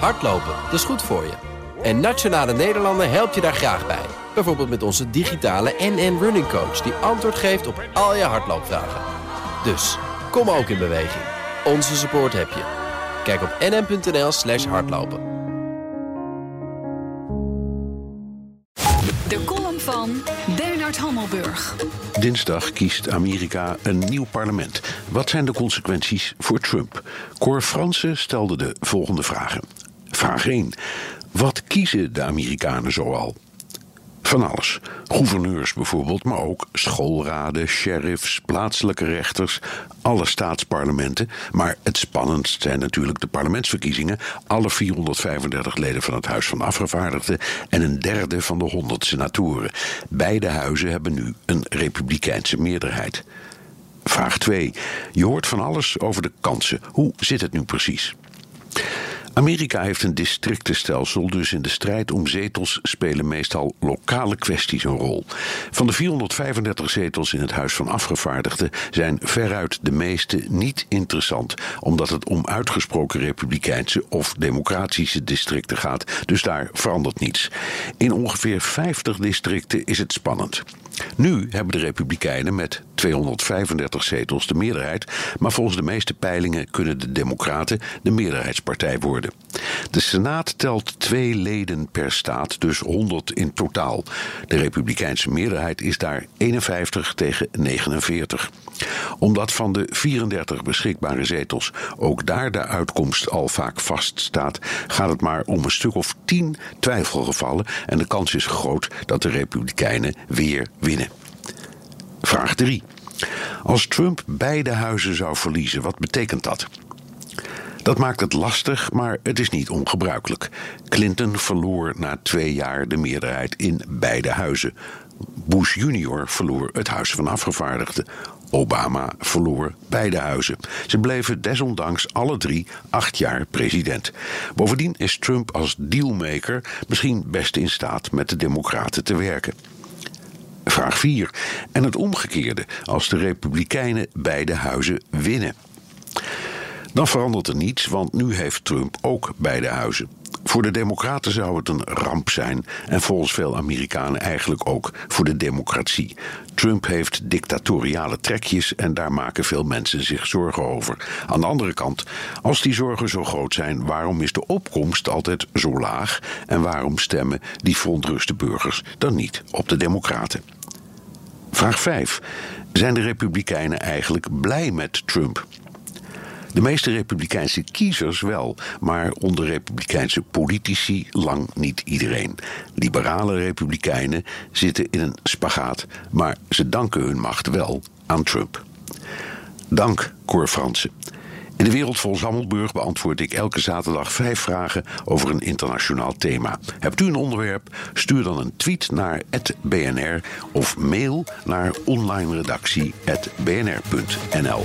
Hardlopen, dat is goed voor je. En Nationale Nederlanden helpt je daar graag bij. Bijvoorbeeld met onze digitale NN Running Coach... die antwoord geeft op al je hardloopvragen. Dus, kom ook in beweging. Onze support heb je. Kijk op nn.nl slash hardlopen. De column van Bernard Hammelburg. Dinsdag kiest Amerika een nieuw parlement. Wat zijn de consequenties voor Trump? Cor Fransen stelde de volgende vragen. Vraag 1. Wat kiezen de Amerikanen zoal? Van alles. Gouverneurs bijvoorbeeld, maar ook schoolraden, sheriffs, plaatselijke rechters, alle staatsparlementen. Maar het spannendst zijn natuurlijk de parlementsverkiezingen. Alle 435 leden van het Huis van Afgevaardigden en een derde van de 100 senatoren. Beide huizen hebben nu een republikeinse meerderheid. Vraag 2. Je hoort van alles over de kansen. Hoe zit het nu precies? Amerika heeft een districtenstelsel, dus in de strijd om zetels spelen meestal lokale kwesties een rol. Van de 435 zetels in het Huis van Afgevaardigden zijn veruit de meeste niet interessant, omdat het om uitgesproken republikeinse of democratische districten gaat, dus daar verandert niets. In ongeveer 50 districten is het spannend. Nu hebben de Republikeinen met 235 zetels de meerderheid, maar volgens de meeste peilingen kunnen de Democraten de meerderheidspartij worden. De Senaat telt twee leden per staat, dus 100 in totaal. De Republikeinse meerderheid is daar 51 tegen 49 omdat van de 34 beschikbare zetels ook daar de uitkomst al vaak vaststaat, gaat het maar om een stuk of 10 twijfelgevallen en de kans is groot dat de Republikeinen weer winnen. Vraag 3. Als Trump beide huizen zou verliezen, wat betekent dat? Dat maakt het lastig, maar het is niet ongebruikelijk. Clinton verloor na twee jaar de meerderheid in beide huizen. Bush junior verloor het Huis van Afgevaardigden. Obama verloor beide huizen. Ze bleven desondanks alle drie acht jaar president. Bovendien is Trump als dealmaker misschien best in staat met de Democraten te werken. Vraag 4. En het omgekeerde, als de Republikeinen beide huizen winnen. Dan verandert er niets, want nu heeft Trump ook beide huizen. Voor de Democraten zou het een ramp zijn en volgens veel Amerikanen eigenlijk ook voor de democratie. Trump heeft dictatoriale trekjes en daar maken veel mensen zich zorgen over. Aan de andere kant, als die zorgen zo groot zijn, waarom is de opkomst altijd zo laag en waarom stemmen die verontruste burgers dan niet op de Democraten? Vraag 5. Zijn de Republikeinen eigenlijk blij met Trump? De meeste Republikeinse kiezers wel, maar onder Republikeinse politici lang niet iedereen. Liberale Republikeinen zitten in een spagaat, maar ze danken hun macht wel aan Trump. Dank, Cor Fransen. In de wereld vol Zammelburg beantwoord ik elke zaterdag vijf vragen over een internationaal thema. Hebt u een onderwerp? Stuur dan een tweet naar @bnr of mail naar onlineredactie@bnr.nl.